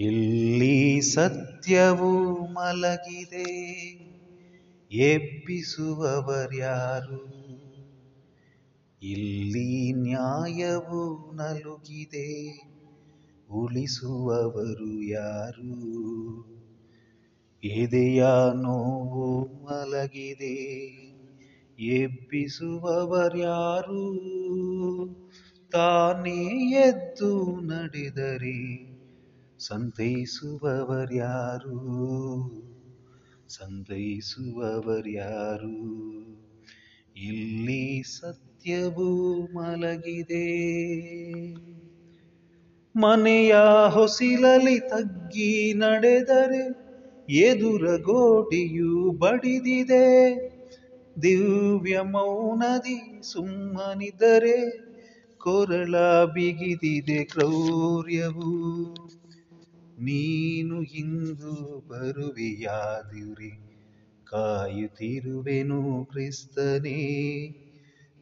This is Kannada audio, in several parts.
ಇಲ್ಲಿ ಸತ್ಯವು ಮಲಗಿದೆ, ಎಬ್ಬಿಸುವವರ್ಯಾರು. ಇಲ್ಲಿ ನ್ಯಾಯವು ನಲುಗಿದೆ, ಉಳಿಸುವವರು ಯಾರು? ಎದೆಯ ನೋವು ಮಲಗಿದೆ, ಎಬ್ಬಿಸುವವರ್ಯಾರು. ತಾನೇ ಎದ್ದು ನಡೆದರೆ ಸಂತೈಸುವವರ್ಯಾರು? ಸಂತೈಸುವವರ್ಯಾರು? ಇಲ್ಲಿ ಸತ್ಯವು ಮಲಗಿದೆ. ಮನೆಯ ಹೊಸಿಲಲಿ ತಗ್ಗಿ ನಡೆದರೆ ಎದುರ ಗೋಡೆಯು ಬಡಿದಿದೆ. ದಿವ್ಯ ಮೌನದಿ ಸುಮ್ಮನಿದ್ದರೆ ಕೊರಳ ಬಿಗಿದಿದೆ ಕ್ರೌರ್ಯವು. ನೀನು ಇಂದು ಬರುವಿಯಾದಿರಿ, ಕಾಯುತ್ತಿರುವೆನು ಕ್ರಿಸ್ತನೇ.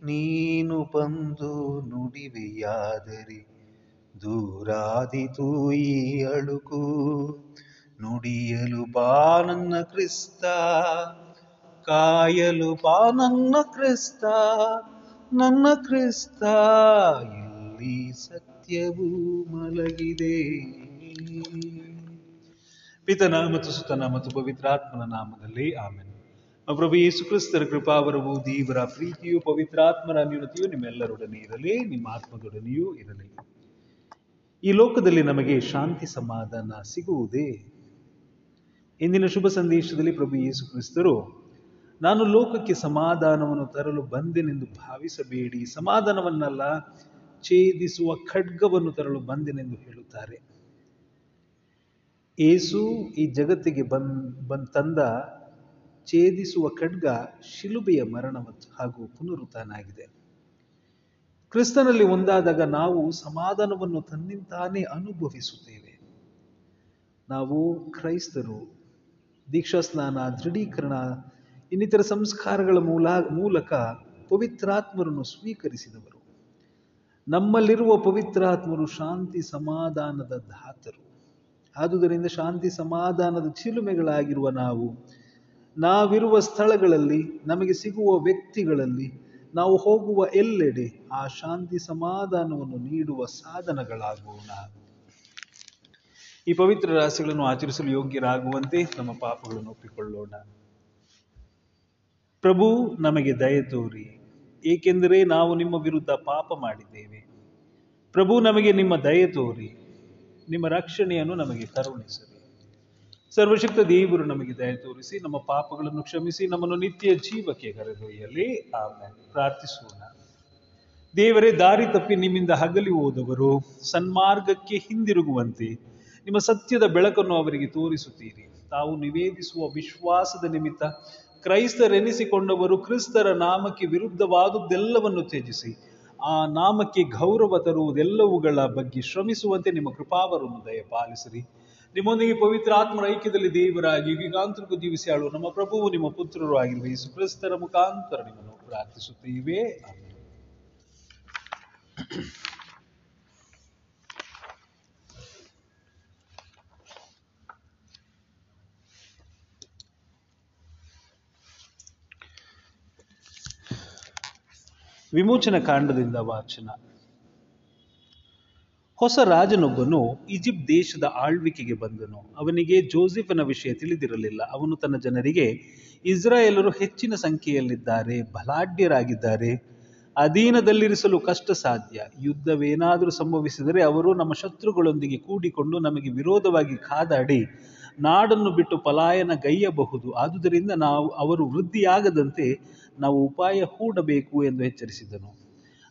ನೀನು ಬಂದು ನುಡಿವೆಯಾದರೆ, ದೂರಾದಿ ತೂಯಿ ಅಳುಕು. ನುಡಿಯಲು ಬಾ ನನ್ನ ಕ್ರಿಸ್ತ, ಕಾಯಲು ಬಾ ನನ್ನ ಕ್ರಿಸ್ತ ನನ್ನ ಕ್ರಿಸ್ತ. ಇಲ್ಲಿ ಸತ್ಯವೂ ಮಲಗಿದೆ. ಪಿತನ ಮತ್ತು ಸುತನ ಮತ್ತು ಪವಿತ್ರಾತ್ಮನ ನಾಮದಲ್ಲಿ ಆಮೇಲೆ ಪ್ರಭು ಯೇಸು ಕ್ರಿಸ್ತರ ಕೃಪಾವರವು, ದೇವರ ಪ್ರೀತಿಯು ಪವಿತ್ರಾತ್ಮನ ನ್ಯೂನತೆಯು ನಿಮ್ಮೆಲ್ಲರೊಡನೆ ಇರಲಿ, ನಿಮ್ಮ ಆತ್ಮದೊಡನೆಯೂ ಇರಲಿ. ಈ ಲೋಕದಲ್ಲಿ ನಮಗೆ ಶಾಂತಿ ಸಮಾಧಾನ ಸಿಗುವುದೇ? ಇಂದಿನ ಶುಭ ಸಂದೇಶದಲ್ಲಿ ಪ್ರಭು ಯೇಸು ಕ್ರಿಸ್ತರು, ನಾನು ಲೋಕಕ್ಕೆ ಸಮಾಧಾನವನ್ನು ತರಲು ಬಂದೆನೆಂದು ಭಾವಿಸಬೇಡಿ, ಸಮಾಧಾನವನ್ನಲ್ಲ, ಛೇದಿಸುವ ಖಡ್ಗವನ್ನು ತರಲು ಬಂದೆನೆಂದು ಹೇಳುತ್ತಾರೆ. ಏಸು ಈ ಜಗತ್ತಿಗೆ ಬಂದ್ ತಂದ ಛೇದಿಸುವ ಖಡ್ಗ ಶಿಲುಬೆಯ ಮರಣ ಹಾಗೂ ಪುನರುತ್ಥಾನ ಆಗಿದೆ ಕ್ರಿಸ್ತನಲ್ಲಿ ಒಂದಾದಾಗ ನಾವು ಸಮಾಧಾನವನ್ನು ತನ್ನಿಂತಾನೇ ಅನುಭವಿಸುತ್ತೇವೆ. ನಾವು ಕ್ರೈಸ್ತರು. ದೀಕ್ಷಾ ಸ್ನಾನ ದೃಢೀಕರಣ, ಇನ್ನಿತರ ಸಂಸ್ಕಾರಗಳ ಮೂಲ, ಮೂಲಕ ಪವಿತ್ರಾತ್ಮರನ್ನು ಸ್ವೀಕರಿಸಿದವರು. ನಮ್ಮಲ್ಲಿರುವ ಪವಿತ್ರಾತ್ಮರು ಶಾಂತಿ ಸಮಾಧಾನದ ಧಾತರು ಆದುದರಿಂದ ಶಾಂತಿ ಸಮಾಧಾನದ ಚಿಲುಮೆಗಳಾಗಿರುವ ನಾವು, ನಾವಿರುವ ಸ್ಥಳಗಳಲ್ಲಿ, ನಮಗೆ ಸಿಗುವ ವ್ಯಕ್ತಿಗಳಲ್ಲಿ, ನಾವು ಹೋಗುವ ಎಲ್ಲೆಡೆ ಆ ಶಾಂತಿ ಸಮಾಧಾನವನ್ನು ನೀಡುವ ಸಾಧನಗಳಾಗೋಣ. ಈ ಪವಿತ್ರ ರಾಶಿಗಳನ್ನು ಆಚರಿಸಲು ಯೋಗ್ಯರಾಗುವಂತೆ ನಮ್ಮ ಪಾಪಗಳನ್ನು ಒಪ್ಪಿಕೊಳ್ಳೋಣ. ಪ್ರಭು, ನಮಗೆ ದಯ ತೋರಿ, ಏಕೆಂದರೆ ನಾವು ನಿಮ್ಮ ವಿರುದ್ಧ ಪಾಪ ಮಾಡಿದ್ದೇವೆ. ಪ್ರಭು, ನಮಗೆ ನಿಮ್ಮ ದಯ ತೋರಿ ನಿಮ್ಮ ರಕ್ಷಣೆಯನ್ನು ನಮಗೆ ಕರುಣಿಸಲಿ. ಸರ್ವಶಕ್ತ ದೇವರು ನಮಗೆ ದಯ ತೋರಿಸಿ, ನಮ್ಮ ಪಾಪಗಳನ್ನು ಕ್ಷಮಿಸಿ, ನಮ್ಮನ್ನು ನಿತ್ಯ ಜೀವಕ್ಕೆ ಕರೆದೊಯ್ಯಲಿ. ಆಮೇಲೆ ಪ್ರಾರ್ಥಿಸೋಣ. ದೇವರೇ, ದಾರಿ ತಪ್ಪಿ ನಿಮ್ಮಿಂದ ಹಗಲಿ ಹೋದವರು, ಸನ್ಮಾರ್ಗಕ್ಕೆ ಹಿಂದಿರುಗುವಂತೆ ನಿಮ್ಮ ಸತ್ಯದ ಬೆಳಕನ್ನು ಅವರಿಗೆ ತೋರಿಸುತ್ತೀರಿ. ತಾವು ನಿವೇದಿಸುವ ವಿಶ್ವಾಸದ ನಿಮಿತ್ತ ಕ್ರೈಸ್ತರೆನಿಸಿಕೊಂಡವರು ಕ್ರಿಸ್ತರ ನಾಮಕ್ಕೆ ವಿರುದ್ಧವಾದುದೆಲ್ಲವನ್ನು ತ್ಯಜಿಸಿ ಆ ನಾಮಕ್ಕೆ ಗೌರವ ತರುವುದೆಲ್ಲವುಗಳ ಬಗ್ಗೆ ಶ್ರಮಿಸುವಂತೆ ನಿಮ್ಮ ಕೃಪಾವರನ್ನು ದಯಪಾಲಿಸಿರಿ. ನಿಮ್ಮೊಂದಿಗೆ ಪವಿತ್ರ ಆತ್ಮರ ಐಕ್ಯದಲ್ಲಿ ದೇವರಾಗಿ ಯುಗಾಂತರಿಕ ಜೀವಿಸಿ ಆಳುವ ನಮ್ಮ ಪ್ರಭುವು, ನಿಮ್ಮ ಪುತ್ರರು ಆಗಿರುವ ಯೇಸು ಕ್ರಿಸ್ತರ ಮುಖಾಂತರ ನಿಮ್ಮನ್ನು ಪ್ರಾರ್ಥಿಸುತ್ತೇವೆ. ವಿಮೋಚನ ಕಾಂಡದಿಂದ ವಾಚನ. ಹೊಸ ರಾಜನೊಬ್ಬನು ಈಜಿಪ್ಟ್ ದೇಶದ ಆಳ್ವಿಕೆಗೆ ಬಂದನು. ಅವನಿಗೆ ಜೋಸೆಫನ ವಿಷಯ ತಿಳಿದಿರಲಿಲ್ಲ. ಅವನು ತನ್ನ ಜನರಿಗೆ, ಇಸ್ರಾಯೇಲರು ಹೆಚ್ಚಿನ ಸಂಖ್ಯೆಯಲ್ಲಿದ್ದಾರೆ, ಬಲಾಢ್ಯರಾಗಿದ್ದಾರೆ, ಅಧೀನದಲ್ಲಿರಿಸಲು ಕಷ್ಟ ಸಾಧ್ಯ ಯುದ್ಧವೇನಾದರೂ ಸಂಭವಿಸಿದರೆ ಅವರು ನಮ್ಮ ಶತ್ರುಗಳೊಂದಿಗೆ ಕೂಡಿಕೊಂಡು ನಮಗೆ ವಿರೋಧವಾಗಿ ಕಾದಾಡಿ, ನಾಡನ್ನು ಬಿಟ್ಟು ಪಲಾಯನ ಗೈಯಬಹುದು. ಆದುದರಿಂದ ನಾವು, ಅವರು ವೃದ್ಧಿಯಾಗದಂತೆ ನಾವು ಉಪಾಯ ಹೂಡಬೇಕು ಎಂದು ಎಚ್ಚರಿಸಿದನು.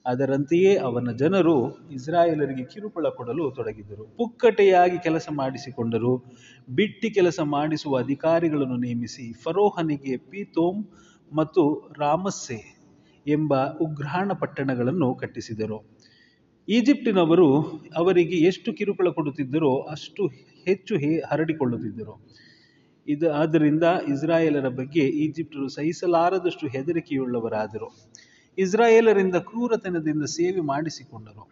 ಅದರಂತೆಯೇ ಅವನ ಜನರು ಇಸ್ರಾಯೇಲರಿಗೆ ಕಿರುಕುಳ ಕೊಡಲು ತೊಡಗಿದರು. ಪುಕ್ಕಟೆಯಾಗಿ ಕೆಲಸ ಮಾಡಿಸಿಕೊಂಡರು. ಬಿಟ್ಟಿ ಕೆಲಸ ಮಾಡಿಸುವ ಅಧಿಕಾರಿಗಳನ್ನು ನೇಮಿಸಿ ಫರೋಹನಿಗೆ ಪೀತೋಮ್ ಮತ್ತು ರಾಮಸ್ಸೆ ಎಂಬ ಉಗ್ರಾಣ ಪಟ್ಟಣಗಳನ್ನು ಕಟ್ಟಿಸಿದರು. ಈಜಿಪ್ಟಿನವರು ಅವರಿಗೆ ಎಷ್ಟು ಕಿರುಕುಳ ಕೊಡುತ್ತಿದ್ದರೋ ಅಷ್ಟು ಹೆಚ್ಚು ಹೇ- ಹರಡಿಕೊಳ್ಳುತ್ತಿದ್ದರು. ಇದು ಆದ್ದರಿಂದ ಇಸ್ರಾಯೇಲರ ಬಗ್ಗೆ ಈಜಿಪ್ಟರು ಸಹಿಸಲಾರದಷ್ಟು ಹೆದರಿಕೆಯುಳ್ಳವರಾದರು. ಇಸ್ರಾಯೇಲರಿಂದ ಕ್ರೂರತನದಿಂದ ಸೇವೆ ಮಾಡಿಸಿಕೊಂಡರು.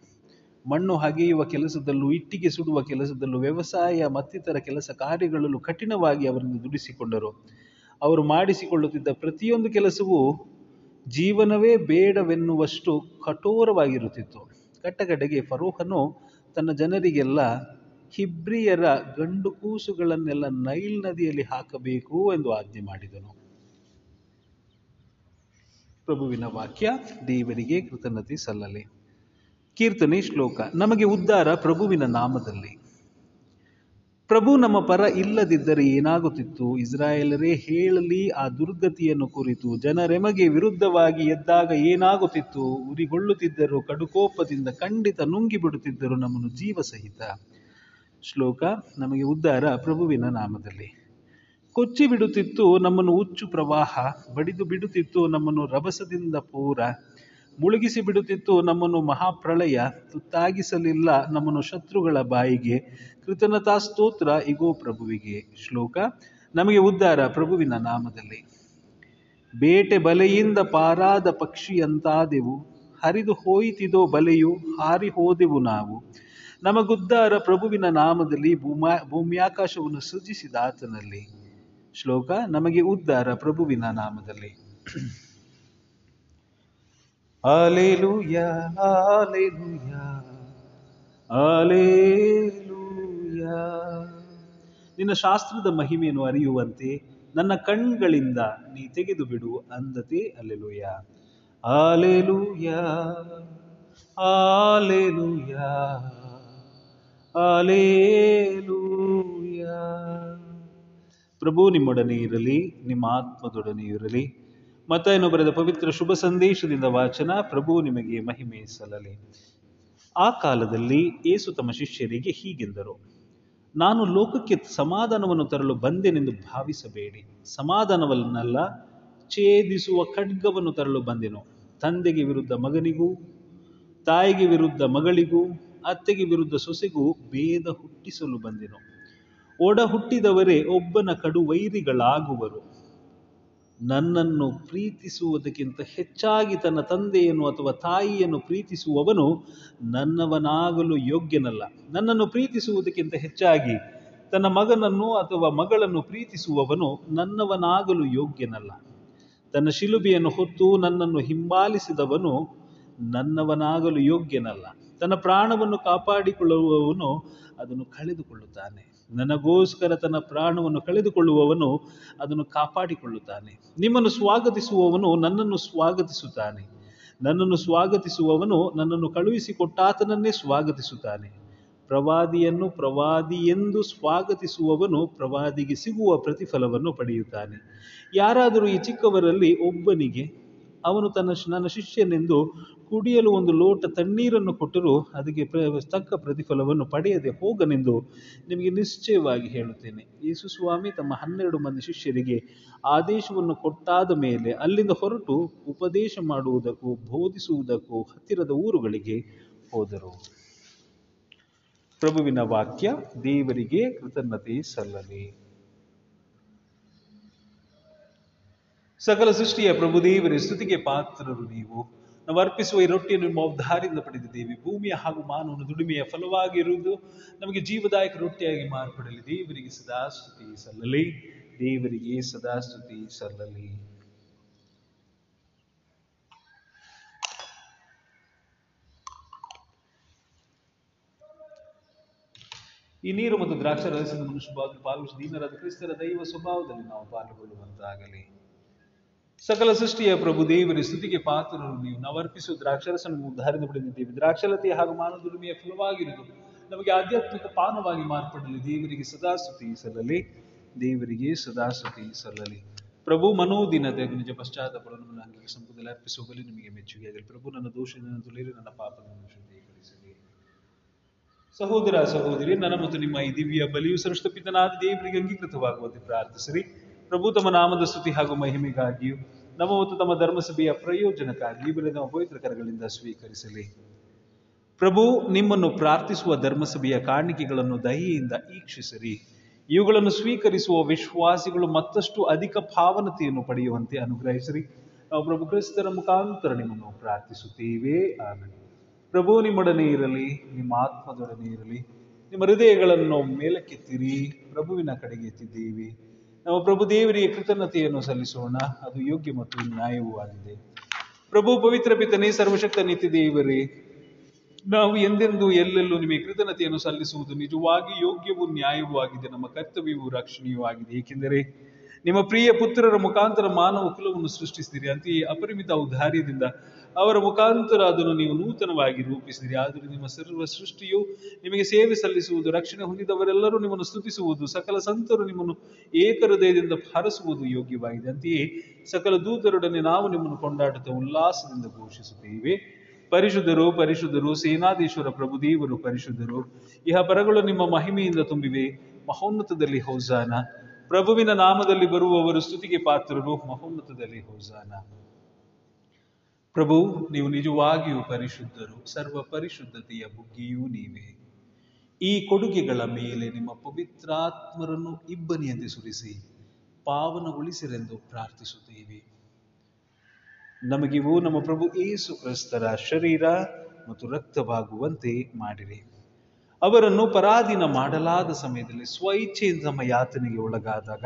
ಮಣ್ಣು ಹಗೆಯುವ ಕೆಲಸದಲ್ಲೂ, ಇಟ್ಟಿಗೆ ಸುಡುವ ಕೆಲಸದಲ್ಲೂ, ವ್ಯವಸಾಯ ಮತ್ತಿತರ ಕೆಲಸ ಕಾರ್ಯಗಳಲ್ಲೂ ಕಠಿಣವಾಗಿ ಅವರನ್ನು ದುಡಿಸಿಕೊಂಡರು. ಅವರು ಮಾಡಿಸಿಕೊಳ್ಳುತ್ತಿದ್ದ ಪ್ರತಿಯೊಂದು ಕೆಲಸವೂ ಜೀವನವೇ ಬೇಡವೆನ್ನುವಷ್ಟು ಕಠೋರವಾಗಿರುತ್ತಿತ್ತು. ಕಟ್ಟಕಡೆಗೆ ಫರೋಹನು ತನ್ನ ಜನರಿಗೆಲ್ಲ ಹಿಬ್ರಿಯರ ಗಂಡು ಕೂಸುಗಳನ್ನೆಲ್ಲ ನೈಲ್ ನದಿಯಲ್ಲಿ ಹಾಕಬೇಕು ಎಂದು ಆಜ್ಞೆ ಮಾಡಿದನು. ಪ್ರಭುವಿನ ವಾಕ್ಯ, ದೇವರಿಗೆ ಕೃತಜ್ಞತೆ ಸಲ್ಲಲಿ. ಕೀರ್ತನೆ ಶ್ಲೋಕ, ನಮಗೆ ಉದ್ಧಾರ ಪ್ರಭುವಿನ ನಾಮದಲ್ಲಿ. ಪ್ರಭು ನಮ್ಮ ಪರ ಇಲ್ಲದಿದ್ದರೆ ಏನಾಗುತ್ತಿತ್ತು? ಇಸ್ರಾಯೇಲರೇ ಹೇಳಲಿ, ಆ ದುರ್ಗತಿಯನ್ನು ಕುರಿತು ಜನರೆಮಗೆ ವಿರುದ್ಧವಾಗಿ ಎದ್ದಾಗ ಏನಾಗುತ್ತಿತ್ತು? ಉರಿಗೊಳ್ಳುತ್ತಿದ್ದರು, ಕಡುಕೋಪದಿಂದ ಖಂಡಿತ ನುಂಗಿ ಬಿಡುತ್ತಿದ್ದರು ನಮ್ಮನ್ನು ಜೀವ ಸಹಿತ ಶ್ಲೋಕ ನಮಗೆ ಉದ್ಧಾರ ಪ್ರಭುವಿನ ನಾಮದಲ್ಲಿ. ಕೊಚ್ಚಿ ಬಿಡುತ್ತಿತ್ತು ನಮ್ಮನ್ನು ಹುಚ್ಚು ಪ್ರವಾಹ, ಬಡಿದು ಬಿಡುತ್ತಿತ್ತು ನಮ್ಮನ್ನು ರಭಸದಿಂದ ಪೂರ, ಮುಳುಗಿಸಿ ಬಿಡುತ್ತಿತ್ತು ನಮ್ಮನ್ನು ಮಹಾಪ್ರಳಯ, ತುತ್ತಾಗಿಸಲಿಲ್ಲ ನಮ್ಮನ್ನು ಶತ್ರುಗಳ ಬಾಯಿಗೆ, ಕೃತಜ್ಞತಾ ಸ್ತೋತ್ರ ಇಗೋ ಪ್ರಭುವಿಗೆ. ಶ್ಲೋಕ ನಮಗೆ ಉದ್ಧಾರ ಪ್ರಭುವಿನ ನಾಮದಲ್ಲಿ. ಬೇಟೆ ಬಲೆಯಿಂದ ಪಾರಾದ ಪಕ್ಷಿಯಂತಾದೆವು, ಹರಿದು ಹೋಯಿತಿದೋ ಬಲೆಯು ಹಾರಿ ಹೋದೆವು ನಾವು. ನಮಗುದ್ಧಾರ ಪ್ರಭುವಿನ ನಾಮದಲ್ಲಿ ಭೂಮಾ ಭೂಮ್ಯಾಕಾಶವನ್ನು ಸೃಜಿಸಿದ ಆತನಲ್ಲಿ. ಶ್ಲೋಕ ನಮಗೆ ಉದ್ದಾರ ಪ್ರಭುವಿನ ನಾಮದಲ್ಲಿ. ನಿನ್ನ ಶಾಸ್ತ್ರದ ಮಹಿಮೆಯನ್ನು ಅರಿಯುವಂತೆ ನನ್ನ ಕಣ್ಗಳಿಂದ ನೀ ತೆಗೆದು ಬಿಡು ಅಂದತೆ ಅಲೆಲುಯ ಆಲೆಲುಯ ಆಲೇಲೂಯ ಆಲೇಲೂಯ ಪ್ರಭು, ನಿಮ್ಮೊಡನೆ ಇರಲಿ, ನಿಮ್ಮ ಆತ್ಮದೊಡನೆ ಇರಲಿ. ಮತ್ತೇನು ಬರೆದ ಪವಿತ್ರ ಶುಭ ಸಂದೇಶದಿಂದ ವಾಚನ, ಪ್ರಭು ನಿಮಗೆ ಮಹಿಮೆ ಸಲ್ಲಲಿ. ಆ ಕಾಲದಲ್ಲಿ ಏಸು ತಮ್ಮ ಶಿಷ್ಯರಿಗೆ ಹೀಗೆಂದರು, ನಾನು ಲೋಕಕ್ಕೆ ಸಮಾಧಾನವನ್ನು ತರಲು ಬಂದೆನೆಂದು ಭಾವಿಸಬೇಡಿ. ಸಮಾಧಾನವನ್ನಲ್ಲ, ಛೇದಿಸುವ ಖಡ್ಗವನ್ನು ತರಲು ಬಂದೆನು. ತಂದೆಗೆ ವಿರುದ್ಧ ಮಗನಿಗೂ, ತಾಯಿಗೆ ವಿರುದ್ಧ ಮಗಳಿಗೂ ಅತ್ತೆಗೆ ವಿರುದ್ಧ ಸೊಸೆಗೂ ಭೇದ ಹುಟ್ಟಿಸಲು ಬಂದೆನು. ಒಡ ಹುಟ್ಟಿದವರೇ ಒಬ್ಬನ ಕಡು ವೈರಿಗಳಾಗುವರು. ನನ್ನನ್ನು ಪ್ರೀತಿಸುವುದಕ್ಕಿಂತ ಹೆಚ್ಚಾಗಿ ತನ್ನ ತಂದೆಯನ್ನು ಅಥವಾ ತಾಯಿಯನ್ನು ಪ್ರೀತಿಸುವವನು ನನ್ನವನಾಗಲು ಯೋಗ್ಯನಲ್ಲ. ನನ್ನನ್ನು ಪ್ರೀತಿಸುವುದಕ್ಕಿಂತ ಹೆಚ್ಚಾಗಿ ತನ್ನ ಮಗನನ್ನು ಅಥವಾ ಮಗಳನ್ನು ಪ್ರೀತಿಸುವವನು ನನ್ನವನಾಗಲು ಯೋಗ್ಯನಲ್ಲ. ತನ್ನ ಶಿಲುಬೆಯನ್ನು ಹೊತ್ತು ನನ್ನನ್ನು ಹಿಂಬಾಲಿಸಿದವನು ನನ್ನವನಾಗಲು ಯೋಗ್ಯನಲ್ಲ. ತನ್ನ ಪ್ರಾಣವನ್ನು ಕಾಪಾಡಿಕೊಳ್ಳುವವನು ಅದನ್ನು ಕಳೆದುಕೊಳ್ಳುತ್ತಾನೆ. ನನಗೋಸ್ಕರ ತನ್ನ ಪ್ರಾಣವನ್ನು ಕಳೆದುಕೊಳ್ಳುವವನು ಅದನ್ನು ಕಾಪಾಡಿಕೊಳ್ಳುತ್ತಾನೆ. ನಿಮ್ಮನ್ನು ಸ್ವಾಗತಿಸುವವನು ನನ್ನನ್ನು ಸ್ವಾಗತಿಸುತ್ತಾನೆ. ನನ್ನನ್ನು ಸ್ವಾಗತಿಸುವವನು ನನ್ನನ್ನು ಕಳುಹಿಸಿಕೊಟ್ಟಾತನನ್ನೇ ಸ್ವಾಗತಿಸುತ್ತಾನೆ. ಪ್ರವಾದಿಯನ್ನು ಪ್ರವಾದಿ ಎಂದು ಸ್ವಾಗತಿಸುವವನು ಪ್ರವಾದಿಗೆ ಸಿಗುವ ಪ್ರತಿಫಲವನ್ನು ಪಡೆಯುತ್ತಾನೆ. ಯಾರಾದರೂ ಈ ಚಿಕ್ಕವರಲ್ಲಿ ಒಬ್ಬನಿಗೆ ಅವನು ತನ್ನ ನನ್ನ ಶಿಷ್ಯನೆಂದು ಕುಡಿಯಲು ಒಂದು ಲೋಟ ತಣ್ಣೀರನ್ನು ಕೊಟ್ಟರೂ ಅದಕ್ಕೆ ಪ್ರ, ತಕ್ಕ ಪ್ರತಿಫಲವನ್ನು ಪಡೆಯದೆ ಹೋಗನೆಂದು ನಿಮಗೆ ನಿಶ್ಚಯವಾಗಿ ಹೇಳುತ್ತೇನೆ. ಯೇಸು ಸ್ವಾಮಿ ತಮ್ಮ ಹನ್ನೆರಡು ಮಂದಿ ಶಿಷ್ಯರಿಗೆ ಆದೇಶವನ್ನು ಕೊಟ್ಟಾದ ಮೇಲೆ ಅಲ್ಲಿಂದ ಹೊರಟು ಉಪದೇಶ ಮಾಡುವುದಕ್ಕೂ ಬೋಧಿಸುವುದಕ್ಕೂ ಹತ್ತಿರದ ಊರುಗಳಿಗೆ ಹೋದರು. ಪ್ರಭುವಿನ ವಾಕ್ಯ, ದೇವರಿಗೆ ಕೃತಜ್ಞತೆ ಸಲ್ಲಲಿ. ಸಕಲ ಸೃಷ್ಟಿಯ ಪ್ರಭು ದೇವರೇ, ಸ್ತುತಿಗೆ ಪಾತ್ರರು ನೀವು. ನಾವು ಅರ್ಪಿಸುವ ಈ ರೊಟ್ಟಿಯನ್ನು ನಿಮ್ಮ ಉದ್ಧಾರದಿಂದ ಪಡೆದಿದ್ದೇವೆ. ಭೂಮಿಯ ಹಾಗೂ ಮಾನವನ ದುಡಿಮೆಯ ಫಲವಾಗಿರುವುದು ನಮಗೆ ಜೀವದಾಯಕ ರೊಟ್ಟಿಯಾಗಿ ಮಾರ್ಪಡಲಿ. ದೇವರಿಗೆ ಸದಾ ಸ್ತುತಿ ಸಲ್ಲಲಿ. ದೇವರಿಗೆ ಸದಾ ಸ್ತುತಿ ಸಲ್ಲಲಿ. ಈ ನೀರು ಮತ್ತು ದ್ರಾಕ್ಷಾರಸದ ಮನುಷ್ಯ ಪಾಲ್ಗೊಳಿಸಿ ದೀನರಾದ ಕ್ರಿಸ್ತರ ದೈವ ಸ್ವಭಾವದಲ್ಲಿ ನಾವು ಪಾಲ್ಗೊಳ್ಳುವಂತಾಗಲಿ. ಸಕಲ ಸೃಷ್ಟಿಯ ಪ್ರಭು ದೇವರ, ಸ್ತುತಿಗೆ ಪಾತ್ರರು ನೀವು. ನಾವು ಅರ್ಪಿಸುವ ದ್ರಾಕ್ಷರಸನ್ನು ಉದ್ಧಾರದಿಂದ ಪಡೆದಿದ್ದೇವೆ. ದ್ರಾಕ್ಷಲತೆ ಹಾಗೂ ಮಾನವ ದುರ್ಮೆಯ ಫಲವಾಗಿರುವುದು ನಮಗೆ ಆಧ್ಯಾತ್ಮಿಕ ಪಾನವಾಗಿ ಮಾರ್ಪಡಲಿ. ದೇವರಿಗೆ ಸದಾ ಸ್ತುತಿ ಸಲ್ಲಲಿ. ದೇವರಿಗೆ ಸದಾ ಸ್ತುತಿ ಸಲ್ಲಲಿ. ಪ್ರಭು, ಮನೋದಿನದ ನಿಜ ಪಶ್ಚಾತ್ತಾಪವನ್ನು ಅಂಗಕ್ಕೆ ಸಂಪದಲ್ಲಿ ಅರ್ಪಿಸುವ ಬಲಿ ನಿಮಗೆ ಮೆಚ್ಚುಗೆಯಾಗಲಿ. ಪ್ರಭು, ನನ್ನ ದೋಷದಿಂದ ತುಳಿರಿ ನನ್ನ ಪಾಪವನ್ನು ಶುದ್ಧೀಕರಿಸಲಿ. ಸಹೋದರ ಸಹೋದರಿ, ನನ್ನ ಮತ್ತು ನಿಮ್ಮ ಈ ದಿವ್ಯ ಬಲಿಯು ಸೃಷ್ಟಪಿತನಾದ ದೇವರಿಗೆ ಅಂಗೀಕೃತವಾಗುವಂತೆ ಪ್ರಾರ್ಥಿಸಿರಿ. ಪ್ರಭು ತಮ್ಮ ನಾಮದ ಸ್ತುತಿ ಹಾಗೂ ಮಹಿಮೆಗಾಗಿಯೂ, ನಮ್ಮ ಮತ್ತು ತಮ್ಮ ಧರ್ಮಸಭೆಯ ಪ್ರಯೋಜನಕ್ಕಾಗಿ ನಮ್ಮ ಪವಿತ್ರ ಕರಗಳಿಂದ ಸ್ವೀಕರಿಸಲಿ. ಪ್ರಭು, ನಿಮ್ಮನ್ನು ಪ್ರಾರ್ಥಿಸುವ ಧರ್ಮಸಭೆಯ ಕಾಣಿಕೆಗಳನ್ನು ದಯೆಯಿಂದ ಈಕ್ಷಿಸಿರಿ. ಇವುಗಳನ್ನು ಸ್ವೀಕರಿಸುವ ವಿಶ್ವಾಸಿಗಳು ಮತ್ತಷ್ಟು ಅಧಿಕ ಭಾವನತೆಯನ್ನು ಪಡೆಯುವಂತೆ ಅನುಗ್ರಹಿಸಿರಿ. ನಾವು ಪ್ರಭು ಕ್ರಿಸ್ತರ ಮುಖಾಂತರ ನಿಮ್ಮನ್ನು ಪ್ರಾರ್ಥಿಸುತ್ತೇವೆ. ಆಮೇಲೆ ಪ್ರಭು, ನಿಮ್ಮೊಡನೆ ಇರಲಿ, ನಿಮ್ಮ ಆತ್ಮದೊಡನೆ ಇರಲಿ, ನಿಮ್ಮ ಹೃದಯಗಳನ್ನು ಮೇಲಕ್ಕೆತ್ತಿರಿ. ಪ್ರಭುವಿನ ಕಡೆಗೆ ಎತ್ತಿದ್ದೀವಿ. ನಾವು ಪ್ರಭು ದೇವರಿಗೆ ಕೃತಜ್ಞತೆಯನ್ನು ಸಲ್ಲಿಸೋಣ. ಅದು ಯೋಗ್ಯ ಮತ್ತು ನ್ಯಾಯವೂ ಆಗಿದೆ. ಪ್ರಭು ಪವಿತ್ರ ಪಿತನೇ, ಸರ್ವಶಕ್ತ ನಿತ್ಯ ದೇವರೇ, ನಾವು ಎಂದೆಂದು ಎಲ್ಲೆಲ್ಲೂ ನಿಮಗೆ ಕೃತಜ್ಞತೆಯನ್ನು ಸಲ್ಲಿಸುವುದು ನಿಜವಾಗಿ ಯೋಗ್ಯವೂ ನ್ಯಾಯವೂ ಆಗಿದೆ. ನಮ್ಮ ಕರ್ತವ್ಯವೂ ರಕ್ಷಣೆಯೂ ಆಗಿದೆ. ಏಕೆಂದರೆ ನಿಮ್ಮ ಪ್ರಿಯ ಪುತ್ರರ ಮುಖಾಂತರ ಮಾನವ ಕುಲವನ್ನು ಸೃಷ್ಟಿಸಿದಿರಿ. ಅಂತೆಯೇ ಅಪರಿಮಿತ ಔದಾರ್ಯದಿಂದ ಅವರ ಮುಖಾಂತರ ಅದನ್ನು ನೀವು ನೂತನವಾಗಿ ರೂಪಿಸಿದಿರಿ. ಆದರೂ ನಿಮ್ಮ ಸರ್ವ ಸೃಷ್ಟಿಯು ನಿಮಗೆ ಸೇವೆ ಸಲ್ಲಿಸುವುದು, ರಕ್ಷಣೆ ಹೊಂದಿದವರೆಲ್ಲರೂ ನಿಮ್ಮನ್ನು ಸ್ತುತಿಸುವುದು, ಸಕಲ ಸಂತರು ನಿಮ್ಮನ್ನು ಏಕಹೃದಯದಿಂದ ಹರಸುವುದು ಯೋಗ್ಯವಾಗಿದೆ. ಅಂತೆಯೇ ಸಕಲ ದೂತರೊಡನೆ ನಾವು ನಿಮ್ಮನ್ನು ಕೊಂಡಾಡುತ್ತಾ ಉಲ್ಲಾಸದಿಂದ ಘೋಷಿಸುತ್ತೇವೆ. ಪರಿಶುದ್ಧರು ಪರಿಶುದ್ಧರು, ಸೇನಾಧೀಶ್ವರ ಪ್ರಭುದೇವರು ಪರಿಶುದ್ಧರು. ಇಹ ಪರಗಳು ನಿಮ್ಮ ಮಹಿಮೆಯಿಂದ ತುಂಬಿವೆ. ಮಹೋನ್ನತದಲ್ಲಿ ಹೌಸಾನ. ಪ್ರಭುವಿನ ನಾಮದಲ್ಲಿ ಬರುವವರು ಸ್ತುತಿಗೆ ಪಾತ್ರರು ಮಹೋನ್ನತದಲ್ಲಿ ಹೋಸಾನ. ಪ್ರಭು, ನೀವು ನಿಜವಾಗಿಯೂ ಪರಿಶುದ್ಧರು, ಸರ್ವ ಪರಿಶುದ್ಧತೆಯ ಬುಗ್ಗಿಯೂ ನೀವೇ. ಈ ಕೊಡುಗೆಗಳ ಮೇಲೆ ನಿಮ್ಮ ಪವಿತ್ರಾತ್ಮರನ್ನು ಇಬ್ಬನಿಯಂತೆ ಸುರಿಸಿ, ಪಾವನಗೊಳಿಸಿರೆಂದು ಪ್ರಾರ್ಥಿಸುತ್ತೇವೆ. ನಮಗಿವು ನಮ್ಮ ಪ್ರಭು ಏಸು ಕ್ರಿಸ್ತರ ಶರೀರ ಮತ್ತು ರಕ್ತವಾಗುವಂತೆ ಮಾಡಿರಿ. ಅವರನ್ನು ಪರಾಧೀನ ಮಾಡಲಾದ ಸಮಯದಲ್ಲಿ ಸ್ವಇಚ್ಛೆಯಿಂದ ಯಾತನೆಗೆ ಒಳಗಾದಾಗ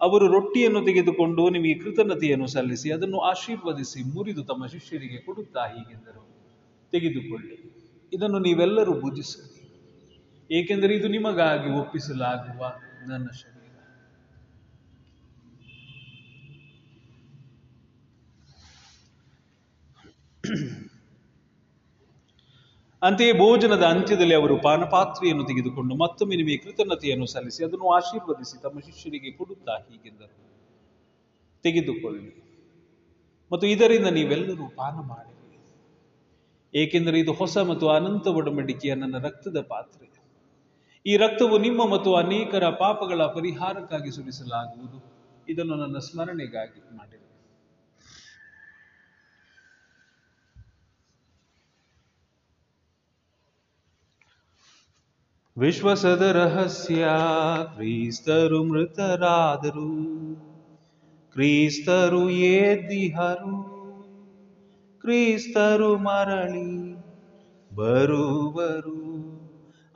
ಅವರು ರೊಟ್ಟಿಯನ್ನು ತೆಗೆದುಕೊಂಡು ನಿಮಗೆ ಕೃತಜ್ಞತೆಯನ್ನು ಸಲ್ಲಿಸಿ ಅದನ್ನು ಆಶೀರ್ವದಿಸಿ ಮುರಿದು ತಮ್ಮ ಶಿಷ್ಯರಿಗೆ ಕೊಡುತ್ತಾ ಹೀಗೆಂದರು. ತೆಗೆದುಕೊಳ್ಳಿ. ಇದನ್ನು ನೀವೆಲ್ಲರೂ ಭುಜಿಸಿರಿ ಏಕೆಂದರೆ ಇದು ನಿಮಗಾಗಿ ಒಪ್ಪಿಸಲಾಗುವ ನನ್ನ ಶರೀರ. ಅಂತೆಯೇ ಭೋಜನದ ಅಂತ್ಯದಲ್ಲಿ ಅವರು ಪಾನಪಾತ್ರೆಯನ್ನು ತೆಗೆದುಕೊಂಡು ಮತ್ತೊಮ್ಮೆ ನಿಮಗೆ ಕೃತಜ್ಞತೆಯನ್ನು ಸಲ್ಲಿಸಿ ಅದನ್ನು ಆಶೀರ್ವದಿಸಿ ತಮ್ಮ ಶಿಷ್ಯರಿಗೆ ಕೊಡುತ್ತಾ ಹೀಗೆಂದರು. ತೆಗೆದುಕೊಳ್ಳಿ. ಮತ್ತು ಇದರಿಂದ ನೀವೆಲ್ಲರೂ ಪಾನ ಮಾಡಿ ಏಕೆಂದರೆ ಇದು ಹೊಸ ಮತ್ತು ಅನಂತ ಒಡಂಬಡಿಕೆಯ ನನ್ನ ರಕ್ತದ ಪಾತ್ರೆ. ಈ ರಕ್ತವು ನಿಮ್ಮ ಮತ್ತು ಅನೇಕರ ಪಾಪಗಳ ಪರಿಹಾರಕ್ಕಾಗಿ ಸುರಿಸಲಾಗುವುದು. ಇದನ್ನು ನನ್ನ ಸ್ಮರಣೆಗಾಗಿ ಮಾಡಿರಿ. ವಿಶ್ವಸದ ರಹಸ್ಯ ಕ್ರೀಸ್ತರು ಮೃತರಾದರು. ಕ್ರೀಸ್ತರು ಏದಿಹರು ಕ್ರೀಸ್ತರು ಮರಳಿ ಬರುವರು.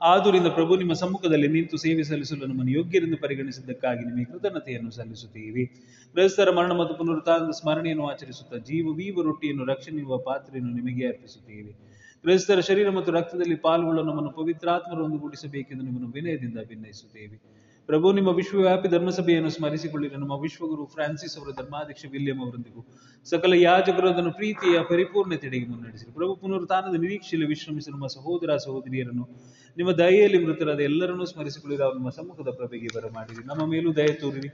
ಆದುರಿಂದ ಪ್ರಭು, ನಿಮ್ಮ ಸಮ್ಮುಖದಲ್ಲಿ ನಿಂತು ಸೇವೆ ಸಲ್ಲಿಸಲು ನಮ್ಮನ್ನು ಯೋಗ್ಯರೆಂದು ಪರಿಗಣಿಸಿದ್ದಕ್ಕಾಗಿ ನಿಮಗೆ ಕೃತಜ್ಞತೆಯನ್ನು ಸಲ್ಲಿಸುತ್ತೀವಿ. ಕ್ರೈಸ್ತರ ಮರಣ ಮತ್ತು ಪುನರುತ್ಥಾನದ ಸ್ಮರಣೆಯನ್ನು ಆಚರಿಸುತ್ತಾ ಜೀವ ವೀವ ರೊಟ್ಟಿಯನ್ನು, ರಕ್ಷಣೆಯುವ ಪಾತ್ರೆಯನ್ನು ನಿಮಗೆ ಅರ್ಪಿಸುತ್ತೇವೆ. ಕ್ರೈಸ್ತರ ಶರೀರ ಮತ್ತು ರಕ್ತದಲ್ಲಿ ಪಾಲ್ಗೊಳ್ಳುವ ನಮ್ಮನ್ನು ಪವಿತ್ರಾತ್ಮರು ಒಂದುಗೂಡಿಸಬೇಕೆಂದು ನಿಮ್ಮನ್ನು ವಿನಯದಿಂದ ಭಿನ್ನಯಿಸುತ್ತೇವೆ ಪ್ರಭು, ನಿಮ್ಮ ವಿಶ್ವವ್ಯಾಪಿ ಧರ್ಮಸಭೆಯನ್ನು ಸ್ಮರಿಸಿಕೊಳ್ಳಿರಿ ನಮ್ಮ ವಿಶ್ವಗುರು ಫ್ರಾನ್ಸಿಸ್ ಅವರ ಧರ್ಮಾಧ್ಯಕ್ಷ ವಿಲಿಯಂ ಅವರೊಂದಿಗೂ ಸಕಲ ಯಾಜಕರು ಅದನ್ನು ಪ್ರೀತಿಯ ಪರಿಪೂರ್ಣತೆಡೆಗೆ ಮುನ್ನಡೆಸಿರಿ ಪ್ರಭು, ಪುನರುತ್ಥಾನದ ನಿರೀಕ್ಷೆಯಲ್ಲಿ ವಿಶ್ರಮಿಸಿ ನಮ್ಮ ಸಹೋದರ ಸಹೋದರಿಯರನ್ನು ನಿಮ್ಮ ದಯೆಯಲ್ಲಿ ಮೃತರಾದ ಎಲ್ಲರನ್ನೂ ಸ್ಮರಿಸಿಕೊಳ್ಳಿರಿ ಅವರು ನಮ್ಮ ಸಮ್ಮುಖದ ಪ್ರಭೆಗೆ ಬರಮಾಡಿರಿ. ನಮ್ಮ ಮೇಲೂ ದಯ ತೋರಿರಿ.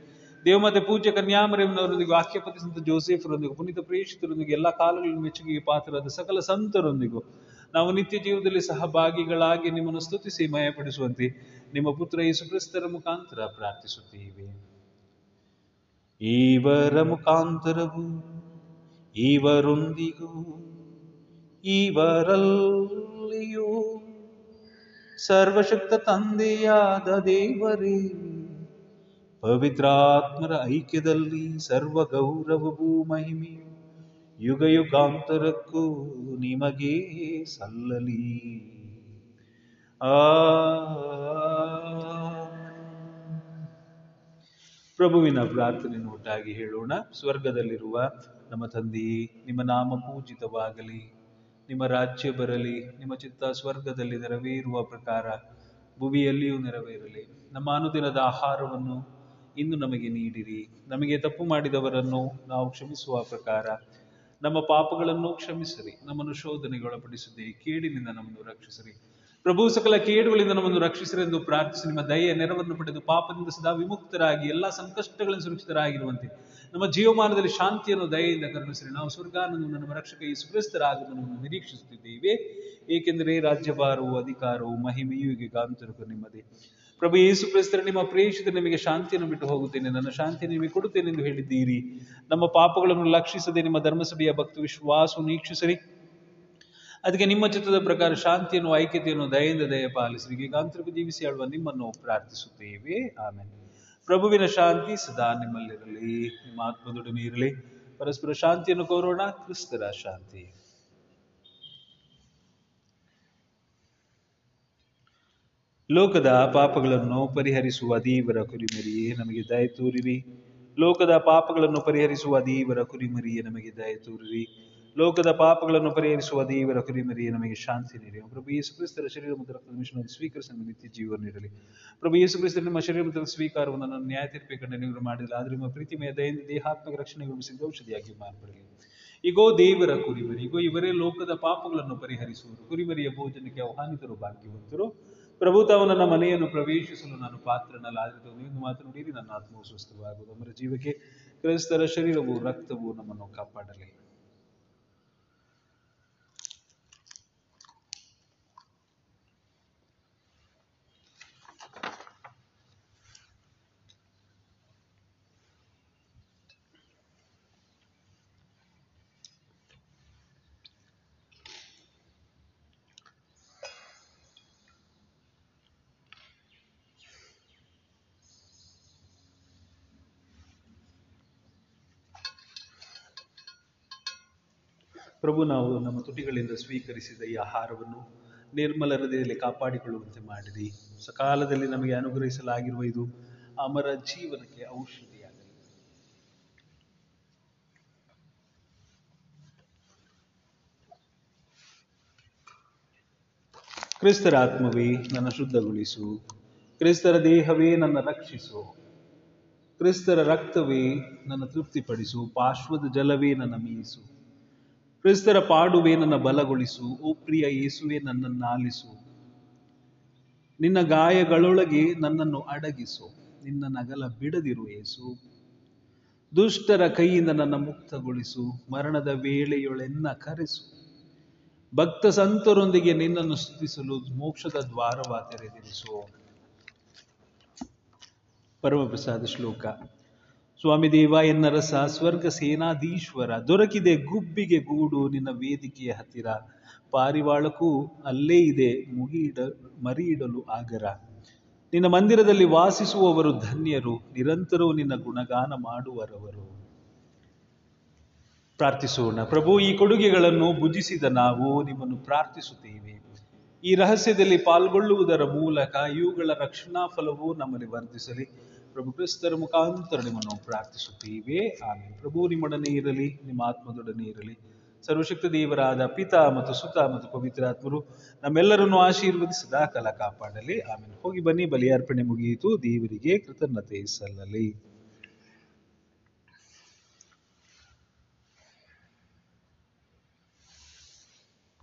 ದೇವಮಾತೆ ಪೂಜ್ಯ ಕನ್ಯಾಮರಿಯಮ್ಮನವರೊಂದಿಗೆ ವಾಕ್ಯಪತಿ ಸಂತ ಜೋಸೆಫರೊಂದಿಗೆ, ಪುನೀತ ಪ್ರೇಷಿತರೊಂದಿಗೆ ಎಲ್ಲ ಕಾಲಗಳಲ್ಲಿ ಮೆಚ್ಚುಗೆಗೆ ಪಾತ್ರರಾದ ಸಕಲ ಸಂತರೊಂದಿಗೂ ನಾವು ನಿತ್ಯ ಜೀವನದಲ್ಲಿ ಸಹಭಾಗಿಗಳಾಗಿ ನಿಮ್ಮನ್ನು ಸ್ತುತಿಸಿ, ಮಯಪಡಿಸುವಂತೆ ನಿಮ್ಮ ಪುತ್ರ ಯೇಸು ಕ್ರಿಸ್ತರ ಮುಖಾಂತರ ಪ್ರಾರ್ಥಿಸುತ್ತೇವೆ. ಈವರ ಮುಖಾಂತರವು ಇವರೊಂದಿಗೂ ಇವರಲ್ಲಿಯೂ ಸರ್ವಶಕ್ತ ತಂದೆಯಾದ ದೇವರೇ, ಪವಿತ್ರಾತ್ಮರ ಐಕ್ಯದಲ್ಲಿ ಸರ್ವ ಗೌರವವೂ ಮಹಿಮೆಯು ಯುಗ ಯುಗಾಂತರಕ್ಕೂ ನಿಮಗೆ ಸಲ್ಲಲಿ. ಆ ಪ್ರಭುವಿನ ಪ್ರಾರ್ಥನೆ ಒಟ್ಟಾಗಿ ಹೇಳೋಣ. ಸ್ವರ್ಗದಲ್ಲಿರುವ ನಮ್ಮ ತಂದೆಯೇ ನಿಮ್ಮ ನಾಮ ಪೂಜಿತವಾಗಲಿ. ನಿಮ್ಮ ರಾಜ್ಯ ಬರಲಿ, ನಿಮ್ಮ ಚಿತ್ತ ಸ್ವರ್ಗದಲ್ಲಿ ನೆರವೇರುವ ಪ್ರಕಾರ ಭುವಿಯಲ್ಲಿಯೂ ನೆರವೇರಲಿ. ನಮ್ಮ ಅನುದಿನದ ಆಹಾರವನ್ನು ಇಂದು ನಮಗೆ ನೀಡಿರಿ. ನಮಗೆ ತಪ್ಪು ಮಾಡಿದವರನ್ನು ನಾವು ಕ್ಷಮಿಸುವ ಪ್ರಕಾರ ನಮ್ಮ ಪಾಪಗಳನ್ನು ಕ್ಷಮಿಸಿರಿ, ನಮ್ಮನ್ನು ಶೋಧನೆಗೆ ಒಳಪಡಿಸದೆ ಕೇಡಿನಿಂದ ನಮ್ಮನ್ನು ರಕ್ಷಿಸಿರಿ. ಪ್ರಭು ಸಕಲ ಕೇಡುಗಳಿಂದ ನಮ್ಮನ್ನು ರಕ್ಷಿಸಿರೆಂದು ಪ್ರಾರ್ಥಿಸಿ, ನಿಮ್ಮ ದಯೆಯ ನೆರವನ್ನು ಪಡೆದು ಪಾಪದಿಂದ ಸದಾ ವಿಮುಕ್ತರಾಗಿ, ಎಲ್ಲ ಸಂಕಷ್ಟಗಳನ್ನು ಸುರಕ್ಷಿತರಾಗಿರುವಂತೆ, ನಮ್ಮ ಜೀವಮಾನದಲ್ಲಿ ಶಾಂತಿಯನ್ನು, ದಯೆಯಿಂದ ಕರುಣಿಸಿರಿ. ನಾವು ಸ್ವರ್ಗಾನಂದವನ್ನು, ನಮ್ಮ ರಕ್ಷಕ ಈ ಕ್ರಿಸ್ತರಾಗುವುದನ್ನು ನಿರೀಕ್ಷಿಸುತ್ತಿದ್ದೇವೆ. ಏಕೆಂದರೆ ರಾಜ್ಯಭಾರವು, ಅಧಿಕಾರವು, ಮಹಿಮೆಯು ಈಗ ನಿಮ್ಮದೇ. ಪ್ರಭು ಯೇಸು ಕ್ರಿಸ್ತರ, ನಿಮ್ಮ ಪ್ರೇಷಿತ ನಿಮಗೆ ಶಾಂತಿಯನ್ನು ಬಿಟ್ಟು ಹೋಗುತ್ತೇನೆ. ನನ್ನ ಶಾಂತಿ ನಿಮಗೆ ಕೊಡುತ್ತೇನೆ ಎಂದು ಹೇಳಿದ್ದೀರಿ. ನಮ್ಮ ಪಾಪಗಳನ್ನು ಲಕ್ಷಿಸದೆ, ನಿಮ್ಮ ಧರ್ಮಸಭೆಯ ಭಕ್ತ ವಿಶ್ವಾಸವನ್ನು ನೀಕ್ಷಿಸಿರಿ ಅದಕ್ಕೆ ನಿಮ್ಮ ಚಿತ್ರದ ಪ್ರಕಾರ ಶಾಂತಿಯನ್ನು, ಐಕ್ಯತೆಯನ್ನು, ದಯೆಯಿಂದ ದಯ ಪಾಲಿಸಿ ಗೀಗಾಂತರಿಕ ಜೀವಿಸಿ ಆಳುವ ನಿಮ್ಮನ್ನು ಪ್ರಾರ್ಥಿಸುತ್ತೇವೆ. ಆಮೇಲೆ ಪ್ರಭುವಿನ ಶಾಂತಿ ಸದಾ ನಿಮ್ಮಲ್ಲಿರಲಿ. ನಿಮ್ಮ ಆತ್ಮದೊಡನೆ ಇರಲಿ. ಪರಸ್ಪರ ಶಾಂತಿಯನ್ನು ಕೋರೋಣ. ಕ್ರಿಸ್ತರ ಶಾಂತಿ. ಲೋಕದ ಪಾಪಗಳನ್ನು ಪರಿಹರಿಸುವ ದೇವರ ಕುರಿಮರಿಯೇ ನಮಗೆ ದಯ ತೋರಿರಿ. ಲೋಕದ ಪಾಪಗಳನ್ನು ಪರಿಹರಿಸುವ ದೇವರ ಕುರಿಮರಿಯೇ ನಮಗೆ ದಯ ತೋರಿರಿ. ಲೋಕದ ಪಾಪಗಳನ್ನು ಪರಿಹರಿಸುವ ದೇವರ ಕುರಿಮರಿಯೇ ನಮಗೆ ಶಾಂತಿ ನೀಡಿ. ಪ್ರಭು ಯೇಸು ಕ್ರಿಸ್ತರ ಶರೀರ ಮತ್ತು ರಕ್ತದ ಮಿಶ್ರಣ ಸ್ವೀಕರಿಸಿ ನಮ್ಮ ನಿತ್ಯ ನೀಡಲಿ. ಪ್ರಭು ಯೇಸು ಕ್ರಿಸ್ತರ ನಿಮ್ಮ ಶರೀರ ಮತ್ತು ಸ್ವೀಕಾರವನ್ನು ನನ್ನ ನ್ಯಾಯ ತೀರ್ಪೆ ಕಂಡು ನೀವು ಮಾಡಿಲ್ಲ ಆದ್ರೆ ನಿಮ್ಮ ಪ್ರೀತಿಮಯ ದಯಿಂದ ದೇಹಾತ್ಮಕ ರಕ್ಷಣೆಗಳು ಸಿದ್ಧ ಔಷಧಿಯಾಗಿ ಮಾರ್ಪಡಲಿ. ಈಗೋ ದೇವರ ಕುರಿಮರಿ ಈಗೋ ಇವರೇ ಲೋಕದ ಪಾಪಗಳನ್ನು ಪರಿಹರಿಸುವರು. ಕುರಿಮರಿಯ ಭೋಜನಕ್ಕೆ ಆಹ್ವಾನಿತರು, ಭಾಗ್ಯವಂತರು. ಪ್ರಭು, ತಾವು ನನ್ನ ಮನೆಯನ್ನು ಪ್ರವೇಶಿಸಲು ನಾನು ಪಾತ್ರನಲ್ಲಾದರೂ ನೀವು ಮಾತನಾಡಿರಿ ನನ್ನ ಆತ್ಮವು ಸ್ವಸ್ಥವಾಗುವುದು. ಜೀವಕ್ಕೆ ಕ್ರೈಸ್ತರ ಶರೀರವು, ರಕ್ತವು ನಮ್ಮನ್ನು ಕಾಪಾಡಲಿ. ಪ್ರಭು, ನಾವು ನಮ್ಮ ತುಟಿಗಳಿಂದ ಸ್ವೀಕರಿಸಿದ ಈ ಆಹಾರವನ್ನು ನಿರ್ಮಲ ಹೃದಯದಲ್ಲಿ ಕಾಪಾಡಿಕೊಳ್ಳುವಂತೆ ಮಾಡಿರಿ. ಸಕಾಲದಲ್ಲಿ ನಮಗೆ ಅನುಗ್ರಹಿಸಲಾಗಿರುವ ಇದು ಅಮರ ಜೀವನಕ್ಕೆ ಔಷಧಿಯಾಗಲಿ. ಕ್ರಿಸ್ತರ ಆತ್ಮವೇ ನನ್ನ ಶುದ್ಧಗೊಳಿಸು. ಕ್ರಿಸ್ತರ ದೇಹವೇ ನನ್ನ ರಕ್ಷಿಸು. ಕ್ರಿಸ್ತರ ರಕ್ತವೇ ನನ್ನ ತೃಪ್ತಿಪಡಿಸು. ಪಾರ್ಶ್ವದ ಜಲವೇ ನನ್ನ ಮೀಸು ಕ್ರಿಸ್ತರ ಪಾಡುವೆ ನನ್ನ ಬಲಗೊಳಿಸು, ಓ ಪ್ರಿಯ ಯೇಸುವೆ, ನನ್ನನ್ನು ಆಲಿಸು. ನಿನ್ನ ಗಾಯಗಳೊಳಗೆ ನನ್ನನ್ನು ಅಡಗಿಸು, ನಿನ್ನ ನಗಲ ಬಿಡದಿರು ಯೇಸು. ದುಷ್ಟರ ಕೈಯಿಂದ ನನ್ನ ಮುಕ್ತಗೊಳಿಸು, ಮರಣದ ವೇಳೆಯೊಳೆನ್ನ ಕರೆಸು. ಭಕ್ತ ಸಂತರೊಂದಿಗೆ ನಿನ್ನನ್ನು ಸ್ತುತಿಸಲು ಮೋಕ್ಷದ ದ್ವಾರವ ತೆರೆದಿರಿಸು ಪರಮಪ್ರಸಾದ ಶ್ಲೋಕ. ಸ್ವಾಮಿ ದೇವ ಎನ್ನರಸ ಸ್ವರ್ಗ ಸೇನಾಧೀಶ್ವರ, ದೊರಕಿದೆ ಗುಬ್ಬಿಗೆ ಗೂಡು ನಿನ್ನ ವೇದಿಕೆಯ ಹತ್ತಿರ. ಪಾರಿವಾಳಕ್ಕೂ ಅಲ್ಲೇ ಇದೆ ಮುಗಿಯಿಡ ಮರಿ ಇಡಲು ಆಗರ. ನಿನ್ನ ಮಂದಿರದಲ್ಲಿ ವಾಸಿಸುವವರು ಧನ್ಯರು, ನಿರಂತರವೂ ನಿನ್ನ ಗುಣಗಾನ ಮಾಡುವರವರು. ಪ್ರಾರ್ಥಿಸೋಣ, ಪ್ರಭು, ಈ ಕೊಡುಗೆಗಳನ್ನು ಭುಜಿಸಿದ ನಾವು ನಿಮ್ಮನ್ನು ಪ್ರಾರ್ಥಿಸುತ್ತೇವೆ. ಈ ರಹಸ್ಯದಲ್ಲಿ ಪಾಲ್ಗೊಳ್ಳುವುದರ ಮೂಲಕ ಇವುಗಳ ರಕ್ಷಣಾ ಫಲವು ನಮ್ಮಲ್ಲಿ ವರ್ಧಿಸಲಿ. ಪ್ರಭು ಕ್ರಿಸ್ತರ ಮುಖಾಂತರ ನಿಮ್ಮನ್ನು ಪ್ರಾರ್ಥಿಸುತ್ತೇವೆ. ಆಮೇಲೆ ಪ್ರಭು, ನಿಮ್ಮೊಡನೆ ಇರಲಿ, ನಿಮ್ಮ ಆತ್ಮದೊಡನೆ ಇರಲಿ. ಸರ್ವಶಕ್ತ ದೇವರಾದ ಪಿತಾ ಮತ್ತು ಸುತ ಮತ್ತು ಪವಿತ್ರಾತ್ಮರು ನಮ್ಮೆಲ್ಲರನ್ನು ಆಶೀರ್ವದಿಸಿದ ಕಾಲ ಕಾಪಾಡಲಿ. ಆಮೇಲೆ ಹೋಗಿ ಬನ್ನಿ, ಬಲಿಯಾರ್ಪಣೆ ಮುಗಿಯಿತು. ದೇವರಿಗೆ ಕೃತಜ್ಞತೆ ಸಲ್ಲಲಿ.